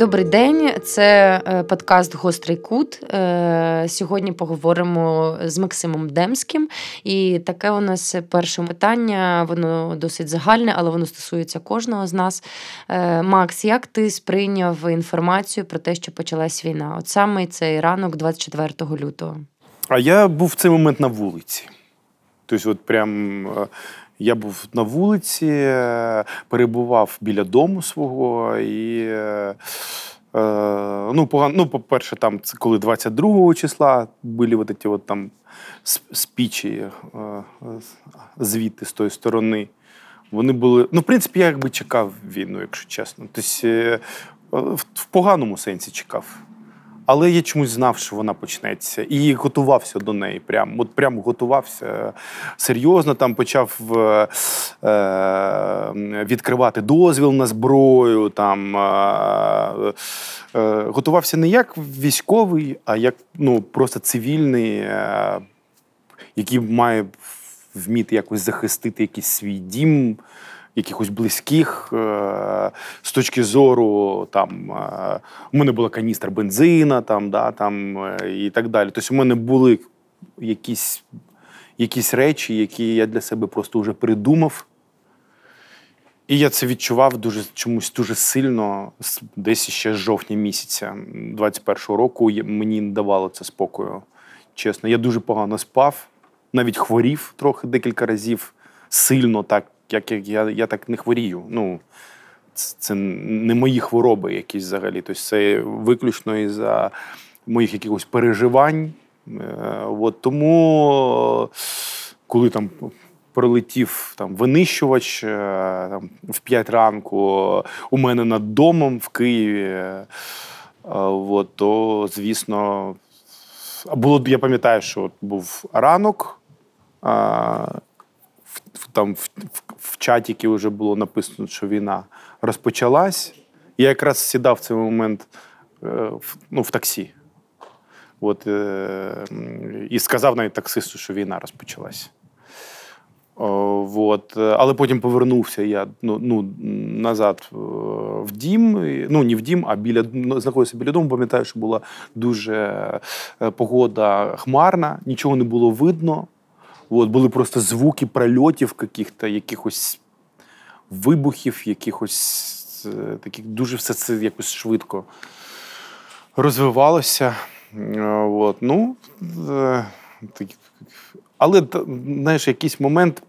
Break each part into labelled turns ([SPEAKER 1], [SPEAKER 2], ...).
[SPEAKER 1] Добрий день, це е, подкаст Гострий кут. Е, сьогодні поговоримо з Максимом Демським. І таке у нас перше питання, воно досить загальне, але воно стосується кожного з нас. Е, Макс, як ти сприйняв інформацію про те, що почалась війна? От саме цей ранок, 24 лютого.
[SPEAKER 2] А я був в цей момент на вулиці. Тобто, от прям я був на вулиці, перебував біля дому свого і. Ну, погано, ну, по-перше, там це коли 22 числа були от ці от там спічі звідти з тої сторони. Вони були. Ну, в принципі, я якби чекав війну, якщо чесно. Тобто, в поганому сенсі чекав. Але я чомусь знав, що вона почнеться, і готувався до неї. Прям от прям готувався серйозно. Там почав е, е, відкривати дозвіл на зброю. Там е, е, готувався не як військовий, а як ну просто цивільний, е, який має вміти якось захистити якийсь свій дім якихось близьких е, з точки зору там е, у мене була каністра бензина, там да там е, і так далі. Тобто, у мене були якісь якісь речі, які я для себе просто вже придумав. І я це відчував дуже чомусь дуже сильно, десь ще з жовтня місяця 21-го року мені не давало це спокою. Чесно, я дуже погано спав, навіть хворів трохи декілька разів сильно так як я я так не хворію. Ну, Це не мої хвороби якісь взагалі. Тобто це виключно із за моїх якихось переживань. Е, от, Тому, коли там пролетів там винищувач е, там, в 5 ранку у мене над домом в Києві, е, от, то, звісно, було я пам'ятаю, що був ранок там в, в, в чаті вже було написано, що війна розпочалась. Я якраз сідав в цей момент е, ну, в таксі. От, е, І сказав навіть таксисту, що війна розпочалась. О, от. Але потім повернувся я ну, ну, назад в дім. Ну, не в дім, а біля ну, знаходився біля дому. Пам'ятаю, що була дуже е, погода хмарна, нічого не було видно. От, були просто звуки прольотів, каких-то, якихось вибухів, якихось е, таких дуже все це якось швидко розвивалося. Е, от, ну, е, Але знаєш, якийсь момент.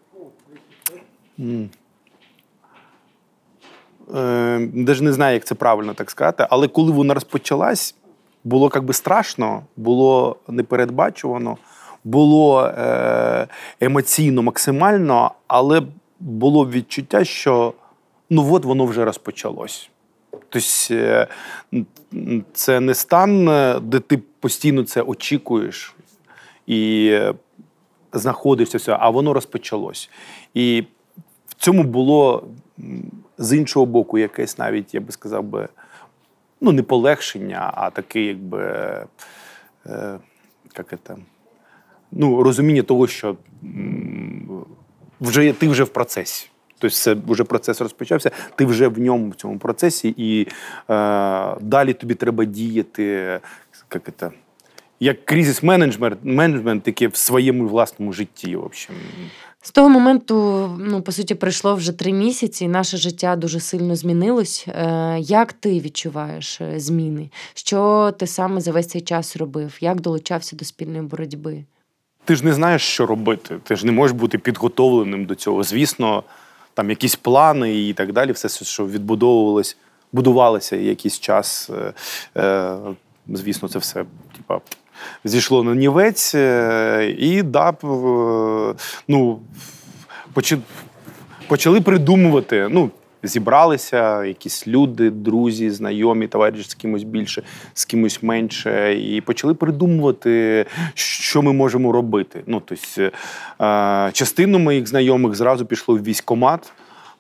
[SPEAKER 2] Навіть не знаю, як це правильно так сказати, але коли вона розпочалась, було як би страшно, було непередбачувано було е, емоційно максимально, але було відчуття, що ну от воно вже розпочалось. Тобто е, це не стан, де ти постійно це очікуєш і знаходишся все, а воно розпочалось. І в цьому було з іншого боку якесь навіть, я би сказав би, ну, не полегшення, а таке, якби. Е, як це, ну, розуміння того, що вже ти вже в процесі. Тобто це вже процес розпочався, ти вже в ньому в цьому процесі, і е, далі тобі треба діяти як це, як кризис менеджмент, менеджмент таке в своєму власному житті. В общем.
[SPEAKER 1] З того моменту, ну, по суті, пройшло вже три місяці, і наше життя дуже сильно змінилось. Е, як ти відчуваєш е, зміни? Що ти саме за весь цей час робив? Як долучався до спільної боротьби?
[SPEAKER 2] Ти ж не знаєш, що робити. Ти ж не можеш бути підготовленим до цього. Звісно, там якісь плани і так далі, все, що відбудовувалось, будувалося якийсь час. Е, е, звісно, це все типа, зійшло на нівець. Е, і да, е, ну, почали придумувати. ну, зібралися якісь люди, друзі, знайомі, товариші з кимось більше, з кимось менше, і почали придумувати, що ми можемо робити. Ну, тобто, е, частину моїх знайомих зразу пішло в військкомат.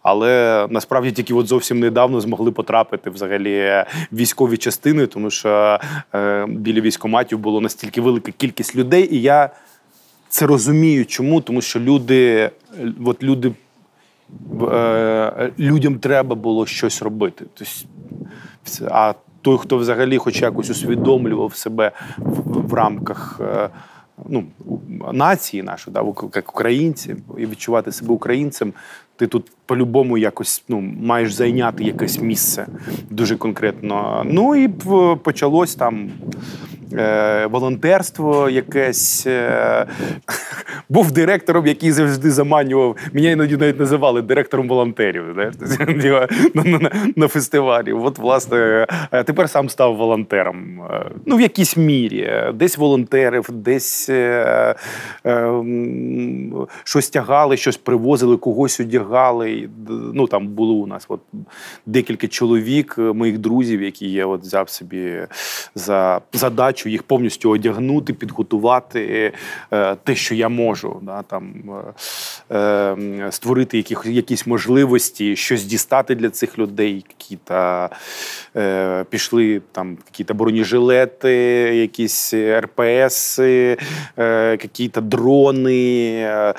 [SPEAKER 2] Але насправді тільки от зовсім недавно змогли потрапити взагалі військові частини, тому що е, біля військоматів було настільки велика кількість людей, і я це розумію, чому тому, що люди, от люди Е, людям треба було щось робити. Тобто, а той, хто взагалі, хоч якось усвідомлював себе в, в рамках. Ну, нації нашої, да, як українці, і відчувати себе українцем, ти тут по-любому якось ну, маєш зайняти якесь місце дуже конкретно. Ну і почалось там е, волонтерство якесь. Е, Був директором, який завжди заманював. Мене іноді навіть називали директором волонтерів на, фестивалі. От, власне, е, тепер сам став волонтером. Е, ну, в якійсь мірі. Десь волонтерів, десь е, е, щось тягали, щось привозили, когось одягали. Ну, там було у нас от декілька чоловік, моїх друзів, які я от взяв собі за задачу задачу їх повністю одягнути, підготувати е, те, що я можу, да, там, е, е, створити яких, якісь можливості, щось дістати для цих людей. Які-то, пішли там якісь бронежилети, якісь РПС, якісь дрони,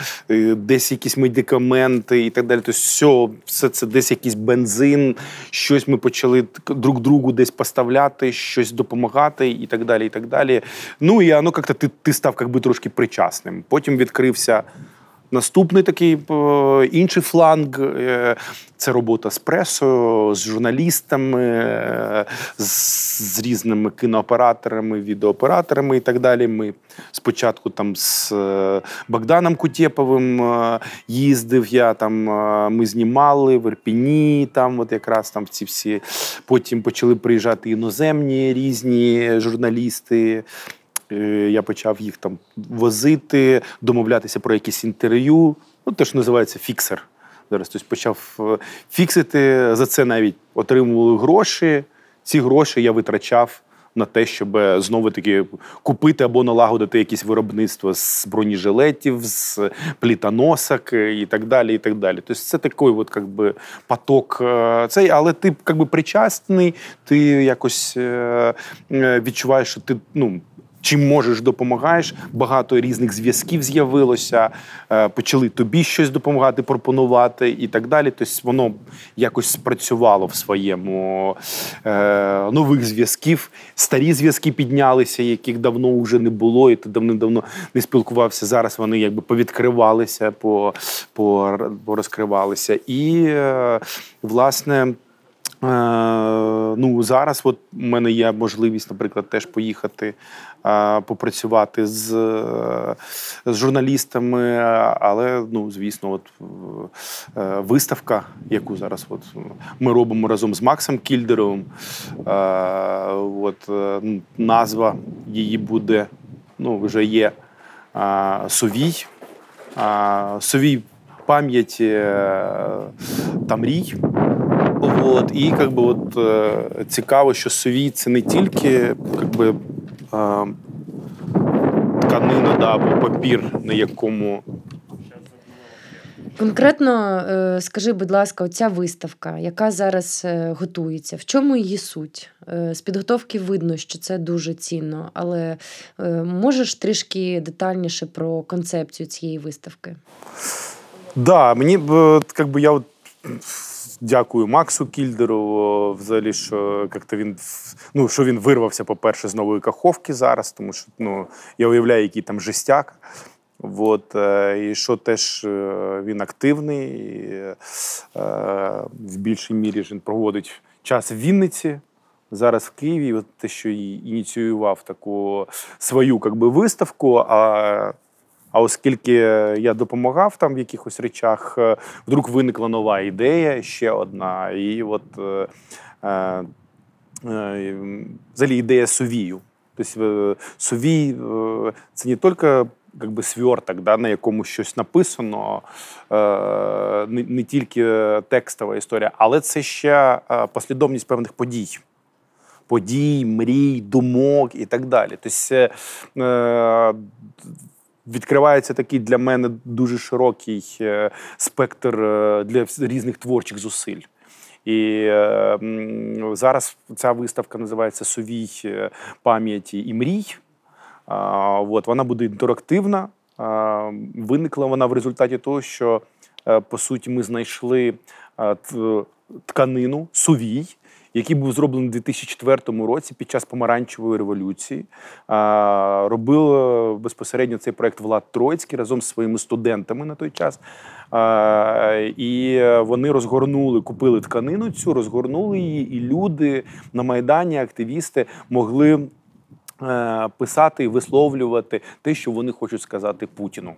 [SPEAKER 2] десь якісь медикаменти і так далі. Тобто все, все це десь якийсь бензин, щось ми почали друг другу десь поставляти, щось допомагати і так далі так далі. Ну і воно як-то ти ти став як би, трошки причасним. Потім відкрився. Наступний такий інший фланг е, це робота з пресою, з журналістами, е, з різними кінооператорами, відеооператорами і так далі. Ми спочатку там з е, Богданом Кутєповим їздив. Я там ми знімали в Ірпіні, там от якраз там ці всі. Потім почали приїжджати іноземні різні журналісти. Е, я почав їх там возити, домовлятися про якісь інтерв'ю. Ну, те, що називається фіксер. Зараз тобто почав е, фіксити. За це навіть отримували гроші. Ці гроші я витрачав на те, щоб знову таки купити або налагодити якісь виробництво з бронежилетів, з плітоносок і так далі. і так далі. Тобто це такий от, как би, поток е, цей, але ти как би, причасний, ти якось відчуваєш, що ти ну чим можеш, допомагаєш. Багато різних зв'язків з'явилося, е, почали тобі щось допомагати, пропонувати і так далі. Тобто воно якось спрацювало в своєму е, нових зв'язків. Старі зв'язки піднялися, яких давно вже не було, і ти давно-давно не спілкувався. Зараз вони якби повідкривалися, по, по, порозкривалися. І, е, власне. Е, ну зараз от у мене є можливість, наприклад, теж поїхати е, попрацювати з з журналістами. Але ну звісно, от е, виставка, яку зараз от ми робимо разом з Максом Кільдеровим. От назва її буде, ну вже є Совій. Совій пам'яті та мрій. От, І как би, от, е, цікаво, що совій це не тільки как би, е, тканина да, або папір, на якому.
[SPEAKER 1] Конкретно е, скажи, будь ласка, оця виставка, яка зараз готується, в чому її суть? З підготовки видно, що це дуже цінно, але можеш трішки детальніше про концепцію цієї виставки?
[SPEAKER 2] Да, мені как би, я от Дякую Максу Кільдеру. Взагалі, що як-то він ну, що він вирвався, по-перше, з нової каховки зараз, тому що ну, я уявляю, який там жестяк. От, е, І що теж е, він активний, і, е, в більшій мірі він проводить час в Вінниці. Зараз в Києві, от те, що ініціював таку свою би, виставку. А а оскільки я допомагав там в якихось речах, е, вдруг виникла нова ідея, ще одна. І от е, е, е взагалі ідея сувію. Тобто е, сувій це не тільки как би, да, на якому щось написано, не, не тільки текстова історія, але це ще послідовність певних подій. Подій, мрій, думок і так далі. Тобто Відкривається такий для мене дуже широкий е, спектр е, для різних творчих зусиль. І е, зараз ця виставка називається Совій пам'яті і мрій. От, Вона буде інтерактивна. Виникла вона в результаті того, що по суті ми знайшли тканину сувій, який був зроблений у 2004 році під час помаранчевої революції. Робив безпосередньо цей проект Влад Троїцький разом з своїми студентами на той час. І вони розгорнули, купили тканину цю, розгорнули її, і люди на майдані, активісти могли е, писати і висловлювати те, що вони хочуть сказати Путіну.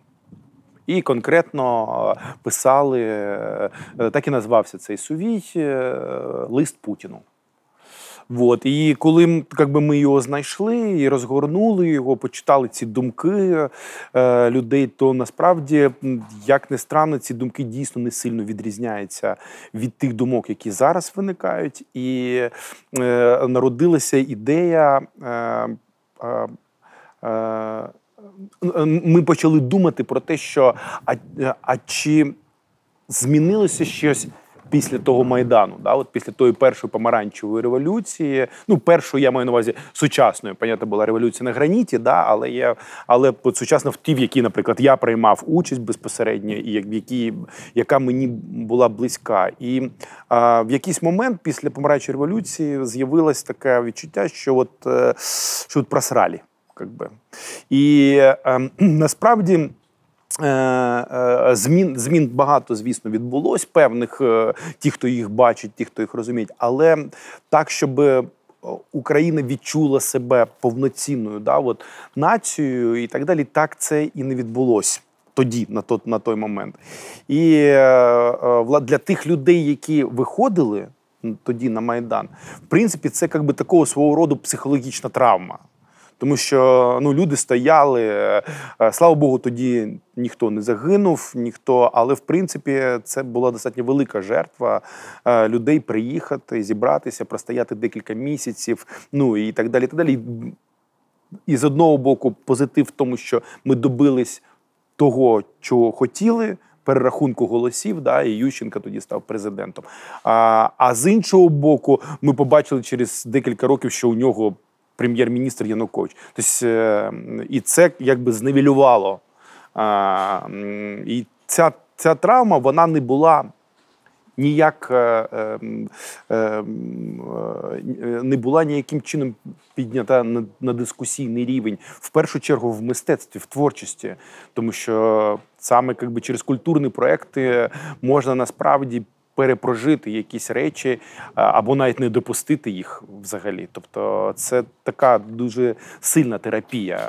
[SPEAKER 2] І конкретно писали, е, так і назвався цей сувій е, лист Путіну. Вот. І коли якби, ми його знайшли і розгорнули його, почитали ці думки е, людей, то насправді, як не странно, ці думки дійсно не сильно відрізняються від тих думок, які зараз виникають. І е, народилася ідея. Е, е, е, ми почали думати про те, що а, а чи змінилося щось після того майдану, да, от після тої першої помаранчевої революції. Ну, першої я маю на увазі сучасної, понятно, була революція на граніті, да, але є, але сучасно в ті, в які, наприклад, я приймав участь безпосередньо, і в які яка мені була близька. І а, в якийсь момент після помаранчевої революції з'явилось таке відчуття, що от е, що от просралі. Как би. І е, насправді Е, е, змін змін багато, звісно, відбулось певних е, ті, хто їх бачить, ті, хто їх розуміють, але так, щоб Україна відчула себе повноцінною, да, от нацією і так далі, так це і не відбулося. Тоді, на той, на той момент. І для тих людей, які виходили тоді на Майдан, в принципі, це якби такого свого роду психологічна травма. Тому що ну люди стояли. Е, слава Богу, тоді ніхто не загинув, ніхто, але в принципі це була достатньо велика жертва е, людей приїхати, зібратися, простояти декілька місяців. Ну і так далі. Так далі. І з одного боку, позитив в тому, що ми добились того, чого хотіли. Перерахунку голосів, да, і Ющенка тоді став президентом. А а з іншого боку, ми побачили через декілька років, що у нього прем'єр-міністр Янукович. Тобто, е, і це якби зневілювало. І ця ця травма вона не була ніяк е, е, не була ніяким чином піднята на, на дискусійний рівень, в першу чергу в мистецтві, в творчості, тому що саме якби через культурні проекти можна насправді перепрожити якісь речі або навіть не допустити їх взагалі. Тобто, це така дуже сильна терапія.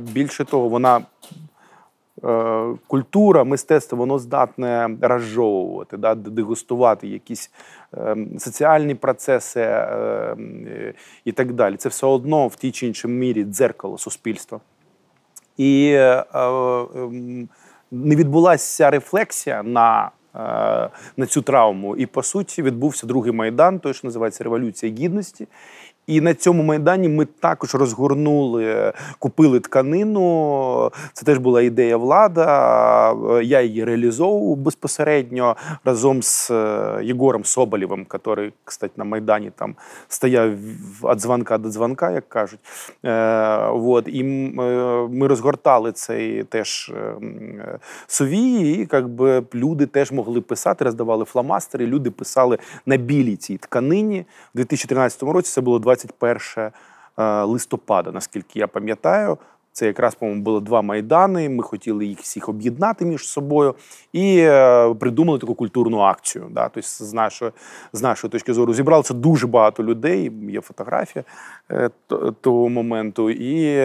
[SPEAKER 2] Більше того, вона. Е, культура, мистецтво, воно здатне розжовувати, да, дегустувати якісь е, соціальні процеси е, і так далі. Це все одно в тій чи іншій мірі дзеркало суспільства. І е, е, не відбулася рефлексія на Е, на цю травму. І по суті відбувся другий майдан, той що називається Революція Гідності. І на цьому майдані ми також розгорнули, купили тканину. Це теж була ідея влада. Я її реалізовував безпосередньо разом з е, Єгором Соболєвим, який, кстати, на Майдані там стояв від дзвонка до дзвонка, як кажуть. Е, вот. І е, ми розгортали цей теж совії, і якби люди теж могли писати, роздавали фломастери. Люди писали на білій цій тканині. У 2013 році це було 21 е, листопада, наскільки я пам'ятаю. Це якраз, по-моєму, було два майдани. Ми хотіли їх всіх об'єднати між собою і е, придумали таку культурну акцію. Да? Тобто, з нашої з нашої точки зору зібралося дуже багато людей. Є фотографія е, того моменту. І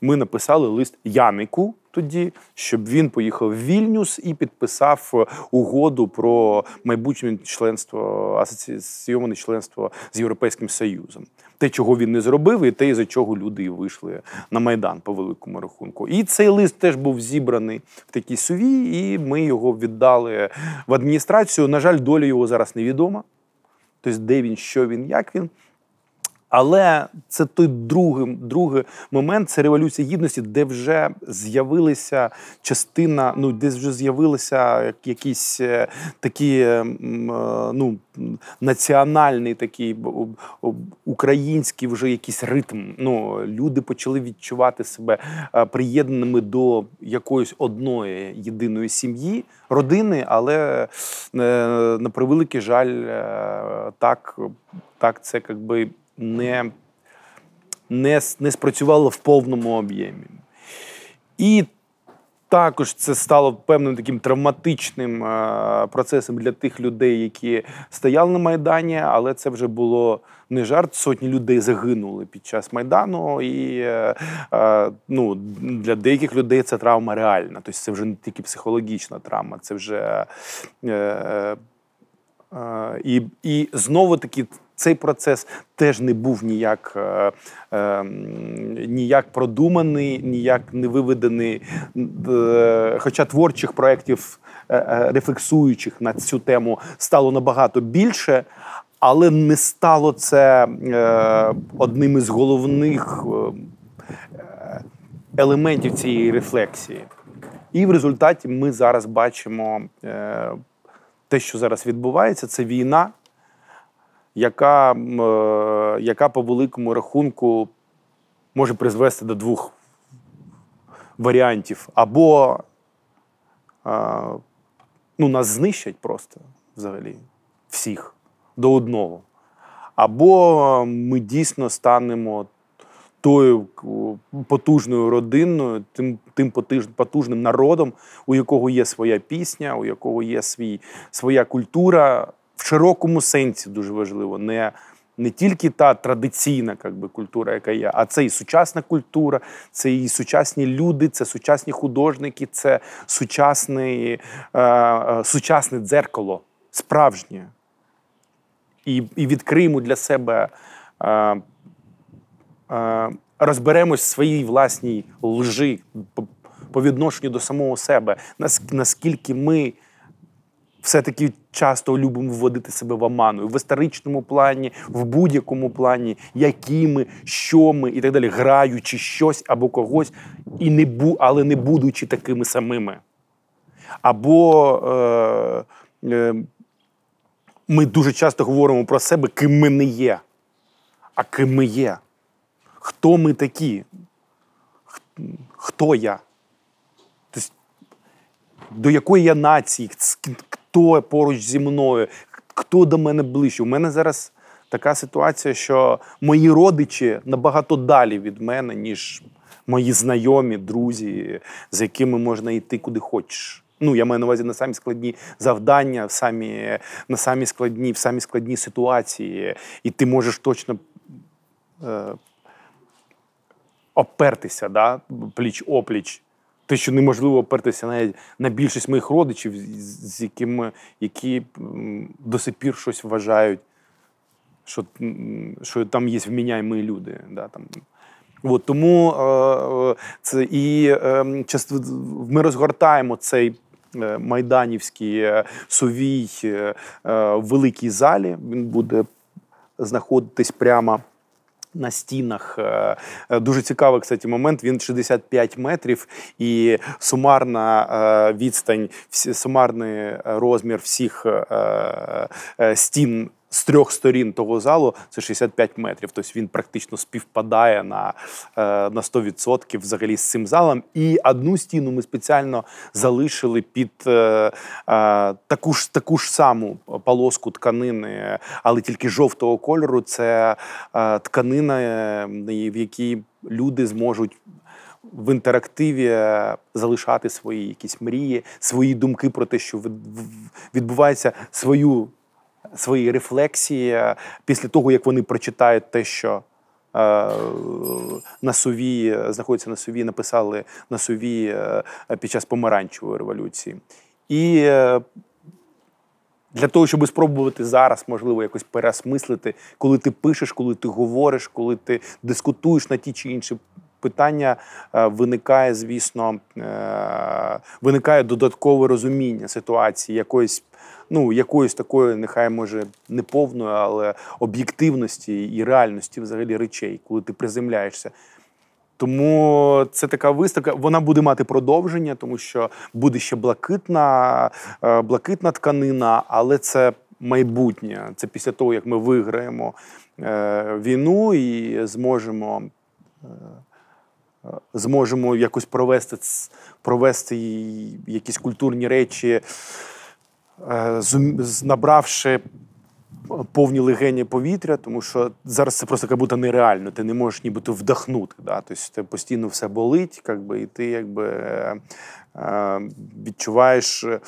[SPEAKER 2] ми написали лист Янику тоді, щоб він поїхав в Вільнюс і підписав угоду про майбутнє членство асоційоване членство з Європейським Союзом. Те, чого він не зробив, і те, за чого люди вийшли на майдан по великому рахунку. І цей лист теж був зібраний в такій суві, і ми його віддали в адміністрацію. На жаль, доля його зараз невідома. Тобто, де він, що він, як він. Але це той другий другий момент це революція гідності, де вже з'явилася частина, ну де вже з'явилися якісь е, такі е, ну, національний такий український вже якийсь ритм. Ну, Люди почали відчувати себе е, приєднаними до якоїсь одної єдиної сім'ї, родини, але на превеликий жаль, так, так це якби не не, не спрацювало в повному об'ємі. І також це стало певним таким травматичним е, процесом для тих людей, які стояли на Майдані, але це вже було не жарт. Сотні людей загинули під час Майдану, і е, е, ну, для деяких людей це травма реальна. Тобто це вже не тільки психологічна травма, це вже. І і знову таки цей процес теж не був ніяк е, е, ніяк продуманий, ніяк не виведений. Е, хоча творчих проєктів, е, е, рефлексуючих на цю тему, стало набагато більше, але не стало це е, одним із головних е, елементів цієї рефлексії. І в результаті ми зараз бачимо е, те, що зараз відбувається, це війна яка е, яка по великому рахунку може призвести до двох варіантів. Або ну, нас знищать просто взагалі всіх до одного. Або ми дійсно станемо тою потужною родиною, тим тим потужним народом, у якого є своя пісня, у якого є свій, своя культура, в широкому сенсі дуже важливо. Не не тільки та традиційна как би, культура, яка є, а це і сучасна культура, це і сучасні люди, це сучасні художники, це сучасне, е, сучасне дзеркало, справжнє. І і відкриємо для себе, е, е, розберемось в своїй власній лжи по, по відношенню до самого себе, наскільки ми все-таки часто любимо вводити себе в оману в історичному плані, в будь-якому плані, які ми, що ми і так далі, граючи щось або когось, і не бу, але не будучи такими самими. Або е, е, ми дуже часто говоримо про себе, ким ми не є. А ким ми є? Хто ми такі? Хто я? Тобто, до якої я нації? Хто поруч зі мною, хто до мене ближче. У мене зараз така ситуація, що мої родичі набагато далі від мене, ніж мої знайомі, друзі, з якими можна йти куди хочеш. Ну, я маю на увазі на самі складні завдання, в самі, на самі складні, в самі складні ситуації, і ти можеш точно е, опертися да, пліч опліч те, що неможливо опертися навіть на більшість моїх родичів, з якими які до сих пір щось вважають, що що там є вміняємі люди. Да, там. От, Тому е, це і е, ми розгортаємо цей е, майданівський е, сувій е, великій залі. Він буде знаходитись прямо на стінах. Е, е, дуже цікавий кстати, момент. Він 65 метрів, і сумарна е, відстань, сумарний розмір всіх стін з трьох сторін того залу це 65 метрів. Тобто він практично співпадає на е, на 100% взагалі з цим залом. І одну стіну ми спеціально залишили під е, е, таку ж таку ж саму полоску тканини, але тільки жовтого кольору. Це тканина, в якій люди зможуть. В інтерактиві залишати свої якісь мрії, свої думки про те, що відбувається свою свої рефлексії е, після того, як вони прочитають те, що е, на сові е, знаходиться на сові, написали на сові під час помаранчевої революції. І для того, щоб спробувати зараз, можливо, якось переосмислити, коли ти пишеш, коли ти говориш, коли ти дискутуєш на ті чи інші питання виникає, звісно, виникає додаткове розуміння ситуації якоїсь. Ну, якоїсь такої, нехай може не повної, але об'єктивності і реальності взагалі речей, коли ти приземляєшся. Тому це така виставка. Вона буде мати продовження, тому що буде ще блакитна, е, блакитна тканина, але це майбутнє. Це після того, як ми виграємо е, війну і зможемо. Е, зможемо якось провести провести якісь культурні речі, набравши повні легені повітря, тому що зараз це просто як будто нереально. Ти не можеш нібито вдохнути. Да? Тобто те постійно все болить, якби, і ти якби е, е, відчуваєш, е,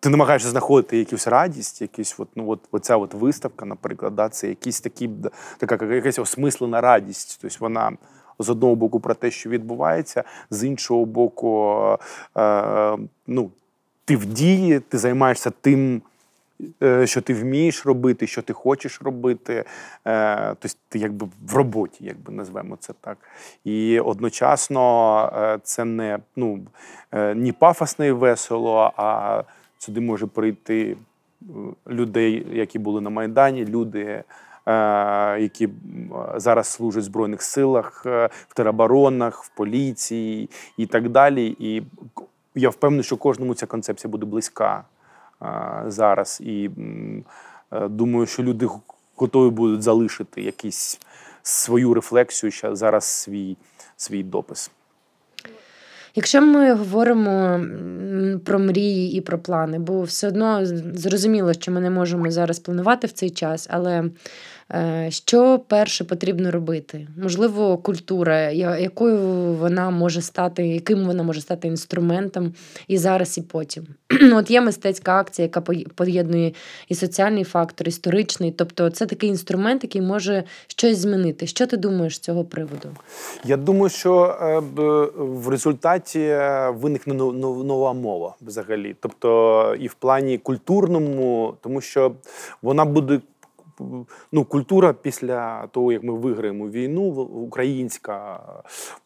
[SPEAKER 2] ти намагаєшся знаходити якусь радість, якусь от, ну, от, оця от виставка, наприклад, да? це якісь такі, така якась осмислена радість. Тобто вона. З одного боку про те, що відбувається, з іншого боку, е, ну, ти в дії, ти займаєшся тим, Е, що ти вмієш робити, що ти хочеш робити. Е, тобто ти якби в роботі, якби назвемо це так. І одночасно е, це не ну, ні пафосно і весело, а сюди може прийти людей, які були на Майдані, люди. Які зараз служать в збройних силах, в тероборонах, в поліції і так далі. І я впевнений, що кожному ця концепція буде близька зараз. І е, думаю, що люди готові будуть залишити якісь свою рефлексію, ще зараз свій, свій допис.
[SPEAKER 1] Якщо ми говоримо про мрії і про плани, бо все одно зрозуміло, що ми не можемо зараз планувати в цей час, але що перше потрібно робити? Можливо, культура, якою вона може стати, яким вона може стати інструментом і зараз, і потім. От є мистецька акція, яка поєднує і соціальний фактор, історичний. Тобто, це такий інструмент, який може щось змінити. Що ти думаєш з цього приводу?
[SPEAKER 2] Я думаю, що е, в результаті е, виникне нова мова взагалі. Тобто, і в плані культурному, тому що вона буде ну, культура після того, як ми виграємо війну, українська,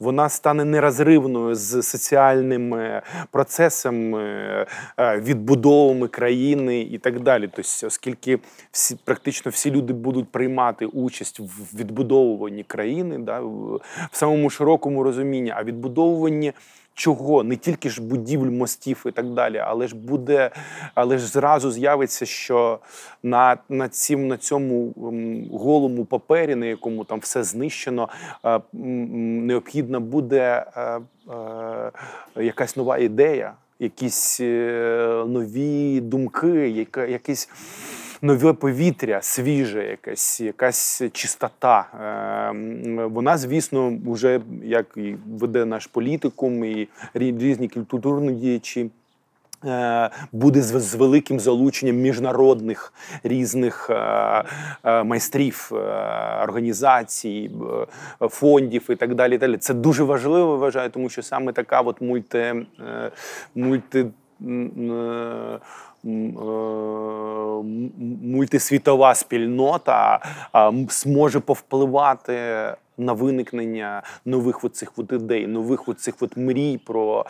[SPEAKER 2] вона стане нерозривною з соціальними процесами, е, відбудовами країни і так далі. Тобто, оскільки всі практично всі люди будуть приймати участь в відбудовуванні країни, да, в самому широкому розумінні, а відбудовуванні чого не тільки ж будівель, мостів і так далі, але ж буде, але ж зразу з'явиться, що на на, цім, на цьому голому папері, на якому там все знищено, необхідна буде е, е, якась нова ідея, якісь е, нові думки, якісь нове повітря, свіже, якась якась чистота. Ем, вона, звісно, вже як веде наш політикум і різні культурні діячі. Е, буде з великим залученням міжнародних різних е, е, майстрів, організацій, фондів і так далі. далі. Це дуже важливо вважаю, тому що саме така от мульти, мульти мультисвітова спільнота зможе повпливати на виникнення нових оцих от ідей, нових оцих от мрій про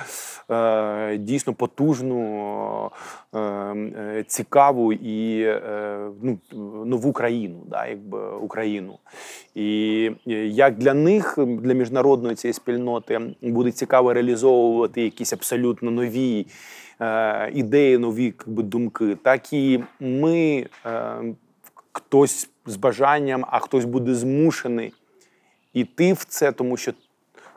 [SPEAKER 2] е, дійсно потужну, е, е цікаву і е, ну, нову країну, да, якби Україну. І як для них, для міжнародної цієї спільноти, буде цікаво реалізовувати якісь абсолютно нові. Е, ідеї, нові якби, думки, так і ми е, хтось з бажанням, а хтось буде змушений йти в це, тому що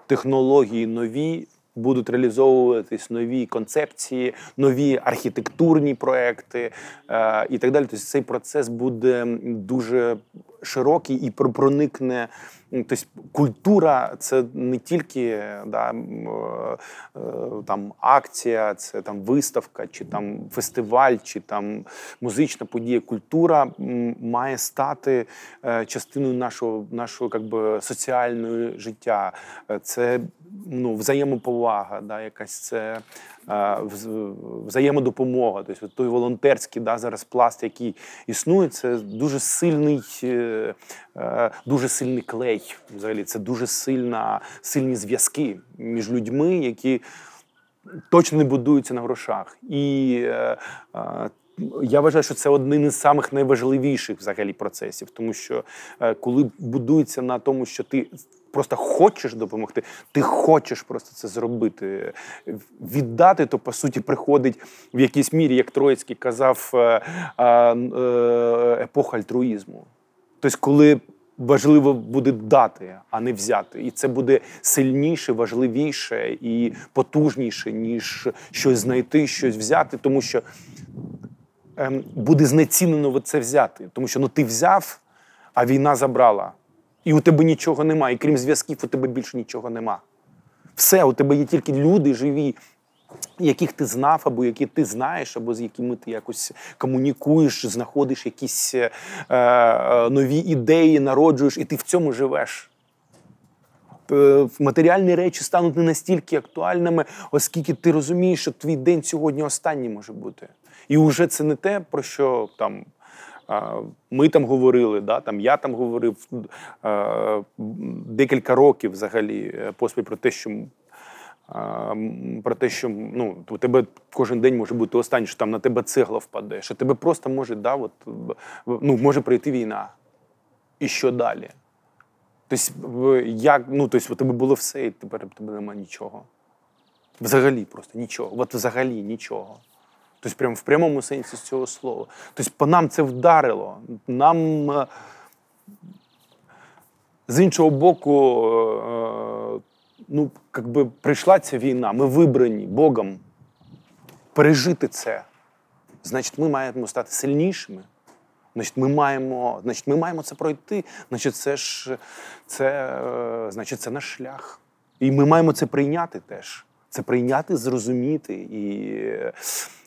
[SPEAKER 2] технології нові. Будуть реалізовуватись нові концепції, нові архітектурні проекти е, і так далі. Тобто цей процес буде дуже широкий і проникне Тобто культура це не тільки да, е, там акція, це там виставка, чи там фестиваль, чи там музична подія. Культура має стати е, частиною нашого нашого би, соціального життя. Е, це ну, взаємоповага, да, якась це взаємодопомога. Тобто той волонтерський да, зараз пласт, який існує, це дуже сильний е, дуже сильний клей. Взагалі, це дуже сильна, сильні зв'язки між людьми, які точно не будуються на грошах. І е, е, я вважаю, що це один із самих найважливіших взагалі процесів, тому що е, коли будується на тому, що ти просто хочеш допомогти, ти хочеш просто це зробити, віддати, то по суті приходить в якійсь мірі, як Троїцький казав, е, епоха альтруїзму. Тобто, коли важливо буде дати, а не взяти. І це буде сильніше, важливіше і потужніше, ніж щось знайти, щось взяти, тому що ем, буде знецінено це взяти. Тому що ну ти взяв, а війна забрала. І у тебе нічого немає. І крім зв'язків, у тебе більше нічого нема. Все, у тебе є тільки люди живі, яких ти знав, або які ти знаєш, або з якими ти якось комунікуєш, знаходиш якісь е, е, нові ідеї, народжуєш, і ти в цьому живеш. Е, матеріальні речі стануть не настільки актуальними, оскільки ти розумієш, що твій день сьогодні останній може бути. І вже це не те, про що там. Ми там говорили, да, там я там говорив декілька років взагалі е, поспіль про те, що про те, що ну, у тебе кожен день може бути останній, що там на тебе цегла впаде, що тебе просто може да, от, ну, може прийти війна. І що далі? Тобто, як, ну, тобто, у тебе було все, і тепер у тебе немає нічого. Взагалі просто нічого. От взагалі нічого. Тобто, прямо в прямому сенсі з цього слова. Тобто, по нам це вдарило. Нам е, з іншого боку, е, ну, якби прийшла ця війна, ми вибрані Богом пережити це. Значить, ми маємо стати сильнішими. Значить, ми маємо значить, ми маємо це пройти. Значить, це ж це, е, значить, це наш шлях. І ми маємо це прийняти теж. Це прийняти, зрозуміти і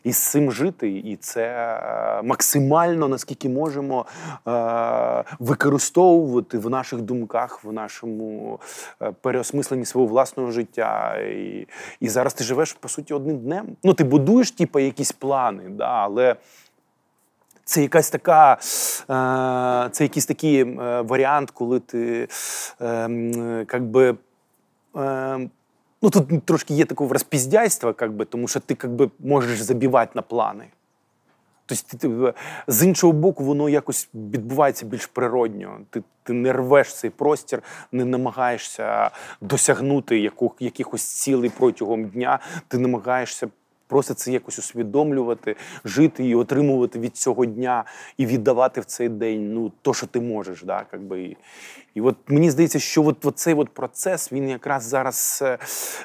[SPEAKER 2] і з цим жити. І це е, максимально наскільки можемо е, використовувати в наших думках, в нашому е, переосмисленні свого власного життя. І і зараз ти живеш по суті одним днем. Ну, ти будуєш типу, якісь плани, да, але. Це якась така, це якийсь такий варіант, коли ти як би, Ну тут трошки є такого розпіздяйства, как би, тому що ти как би, можеш забивати на плани. Тобто, з іншого боку, воно якось відбувається більш природньо. Ти ти не рвеш цей простір, не намагаєшся досягнути яку, якихось цілей протягом дня, ти намагаєшся просто це якось усвідомлювати, жити і отримувати від цього дня і віддавати в цей день ну, то, що ти можеш. Да, как би. І от мені здається, що от, от цей от процес він якраз зараз е,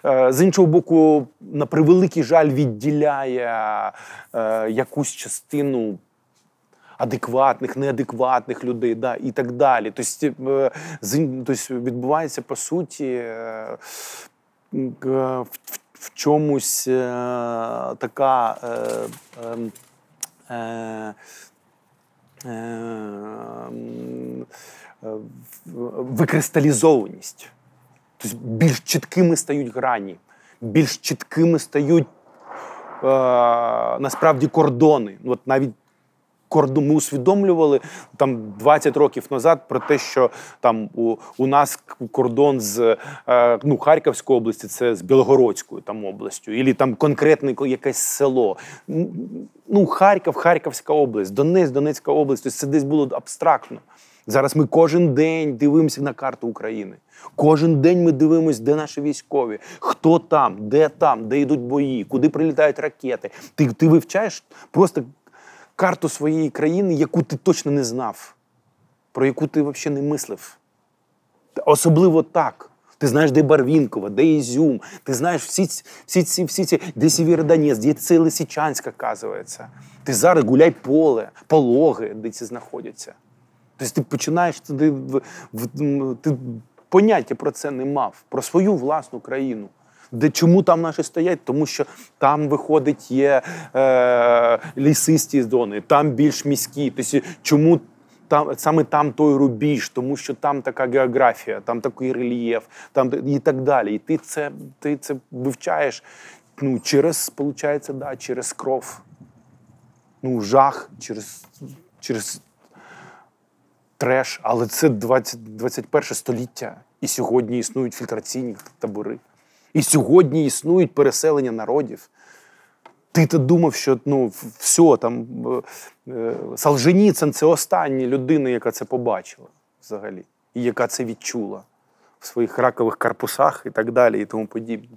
[SPEAKER 2] е, з іншого боку, на превеликий жаль, відділяє е, якусь частину. Адекватних, неадекватних людей, да, і так далі. Тобто, тобто відбувається по суті в в чомусь е, така е, ем, е, викристалізованість. Тобто більш чіткими стають грані, більш чіткими стають е, насправді кордони. От навіть ми усвідомлювали там 20 років назад про те, що там у у нас кордон з е, ну, Харківської області, це з Білогородською там областю, і там конкретне якесь село. Ну, Харків, Харківська область, Донець, Донецька область. Тобто це десь було абстрактно. Зараз ми кожен день дивимося на карту України. Кожен день ми дивимося, де наші військові, хто там, де там, де йдуть бої, куди прилітають ракети. Ти ти вивчаєш просто карту своєї країни, яку ти точно не знав, про яку ти взагалі не мислив. Особливо так. Ти знаєш, де Барвінкова, де Ізюм, ти знаєш всі всі, всі, всі ці, де Сєвєродонець, де це Лисичанськ, оказується. Ти зараз гуляй поле, пологи, де ці знаходяться. Тобто ти починаєш туди, ти поняття про це не мав, про свою власну країну. Де чому там наші стоять? Тому що там виходить є е, лісисті зони, там більш міські. Тобто, чому там саме там той рубіж, тому що там така географія, там такий рельєф, там і так далі. І ти це ти це вивчаєш ну, через, виходить, да, через кров. Ну, жах, через через треш, але це 20, 21 століття. І сьогодні існують фільтраційні табори. І сьогодні існують переселення народів. Ти то думав, що ну, все там е, Солженіцин – це остання людина, яка це побачила взагалі, і яка це відчула в своїх ракових корпусах і так далі, і тому подібне.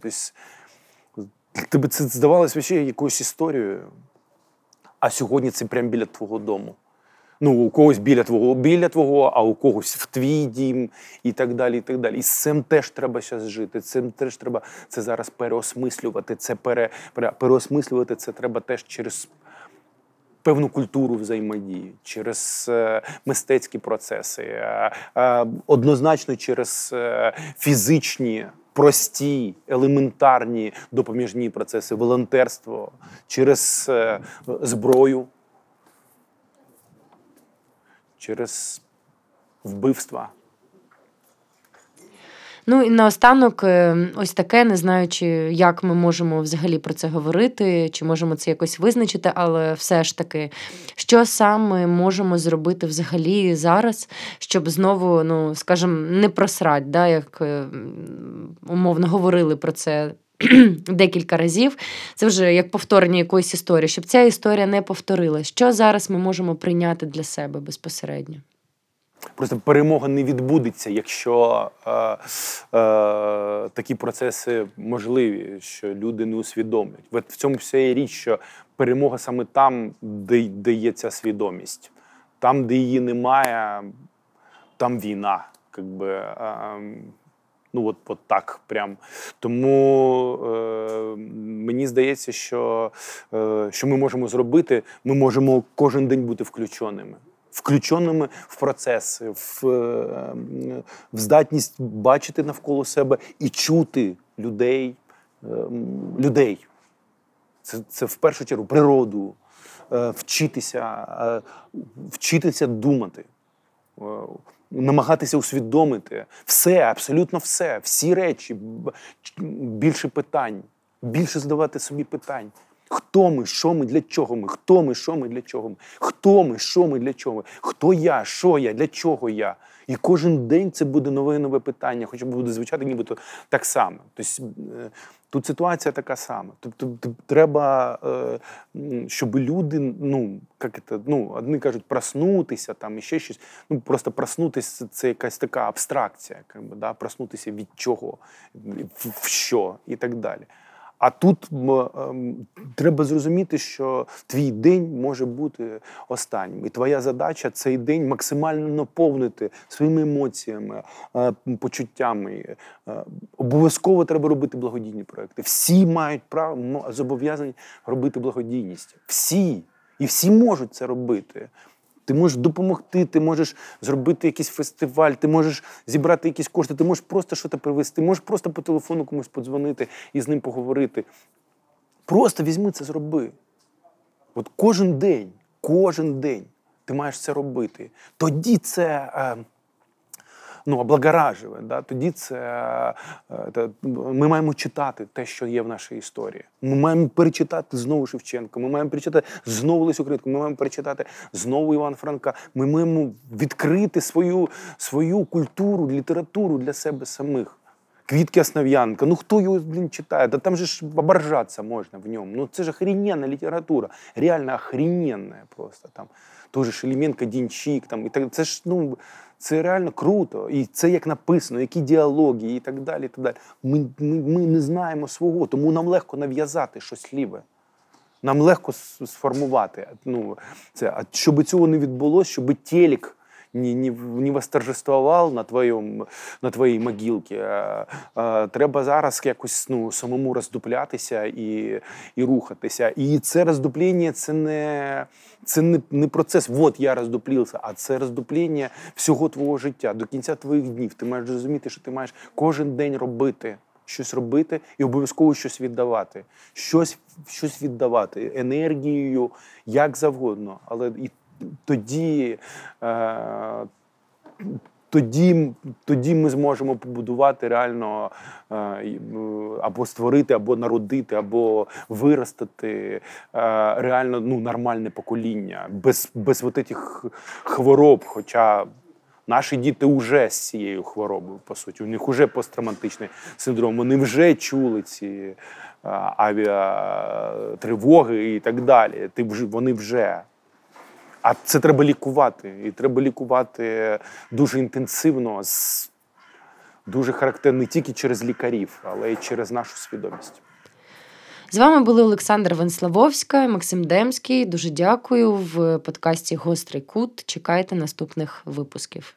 [SPEAKER 2] Тобто, тебе це здавалося якоюсь історією, а сьогодні це прямо біля твого дому ну, у когось біля твого біля твого, а у когось в твій дім і так далі. І так далі. І з цим теж треба зараз жити. Цим теж треба це зараз переосмислювати. Це пере, пере, переосмислювати це треба теж через. Певну культуру взаємодії через е, мистецькі процеси, е, е, однозначно через е, фізичні, прості, елементарні допоміжні процеси, волонтерство, через е, зброю через вбивства.
[SPEAKER 1] Ну і наостанок, е, ось таке, не знаючи, як ми можемо взагалі про це говорити, чи можемо це якось визначити, але все ж таки, що саме можемо зробити взагалі зараз, щоб знову, ну скажімо, не просрать, да, як е, умовно говорили про це декілька разів. Це вже як повторення якоїсь історії, щоб ця історія не повторилась. Що зараз ми можемо прийняти для себе безпосередньо?
[SPEAKER 2] Просто перемога не відбудеться, якщо е, е, такі процеси можливі, що люди не усвідомлять. В цьому вся є річ, що перемога саме там, де, де є ця свідомість, там, де її немає, там війна. Якби, Ну, от от так прям. Тому е, мені здається, що е, що ми можемо зробити, ми можемо кожен день бути включеними. Включеними в процеси, в, е, в здатність бачити навколо себе і чути людей. Е, людей. Це це в першу чергу природу, е, вчитися, вчитися думати. Е, намагатися усвідомити все, абсолютно все, всі речі, більше питань, більше задавати собі питань. Хто ми, що ми, для чого ми? Хто ми, що ми, для чого ми? Хто ми, що ми, для чого ми? Хто я, що я, для чого я? І кожен день це буде нове нове питання, хоча б буде звучати нібито так само. Тобто тут ситуація така сама. Тобто треба, е, щоб люди, ну як це, ну, одні кажуть, проснутися там і ще щось. Ну просто проснутися це якась така абстракція, якби, да? проснутися від чого, в що і так далі. А тут ем, треба зрозуміти, що твій день може бути останнім, і твоя задача цей день максимально наповнити своїми емоціями, е, почуттями. Е, обов'язково треба робити благодійні проекти. Всі мають право зобов'язані робити благодійність. Всі і всі можуть це робити. Ти можеш допомогти, ти можеш зробити якийсь фестиваль, ти можеш зібрати якісь кошти, ти можеш просто щось привезти, ти можеш просто по телефону комусь подзвонити і з ним поговорити. Просто візьми це зроби. От кожен день, кожен день ти маєш це робити. Тоді це. Е, ну, облагоражує. Да? Тоді це, це ми маємо читати те, що є в нашій історії. Ми маємо перечитати знову Шевченка, ми маємо перечитати знову Лесю Українку, ми маємо перечитати знову Івана Франка. Ми маємо відкрити свою, свою культуру, літературу для себе самих. Квітки Основ'янка, ну хто його блін, читає? Да там же ж оборжатися можна в ньому. Ну це ж охрененна література, реально охрененна просто там. Той же Шеліменко, Дінчик, там і так це ж ну це реально круто. І це як написано, які діалоги і так далі. І так далі. Ми, ми, ми не знаємо свого, тому нам легко нав'язати щось ліве. Нам легко сформувати. Ну, це. А щоб цього не відбулося, щоб телек не не, не восторжествував на твоєму, на твоїй могилці. Треба зараз якось ну, самому роздуплятися і і рухатися. І це роздуплення це не це не не процес, от я роздуплівся, а це роздуплення всього твого життя до кінця твоїх днів. Ти маєш розуміти, що ти маєш кожен день робити. Щось робити і обов'язково щось віддавати, щось щось віддавати енергією, як завгодно. Але і тоді е, тоді тоді ми зможемо побудувати реально е, або створити, або народити, або виростити е, реально ну, нормальне покоління без без от цих хвороб. Хоча Наші діти вже з цією хворобою, по суті. У них вже посттравматичний синдром. Вони вже чули ці авіатривоги і так далі. Ти вже вони вже. А це треба лікувати. І треба лікувати дуже інтенсивно, дуже характерно не тільки через лікарів, але й через нашу свідомість.
[SPEAKER 1] З вами були Олександр Венславовська, Максим Демський. Дуже дякую в подкасті Гострий кут. Чекайте наступних випусків.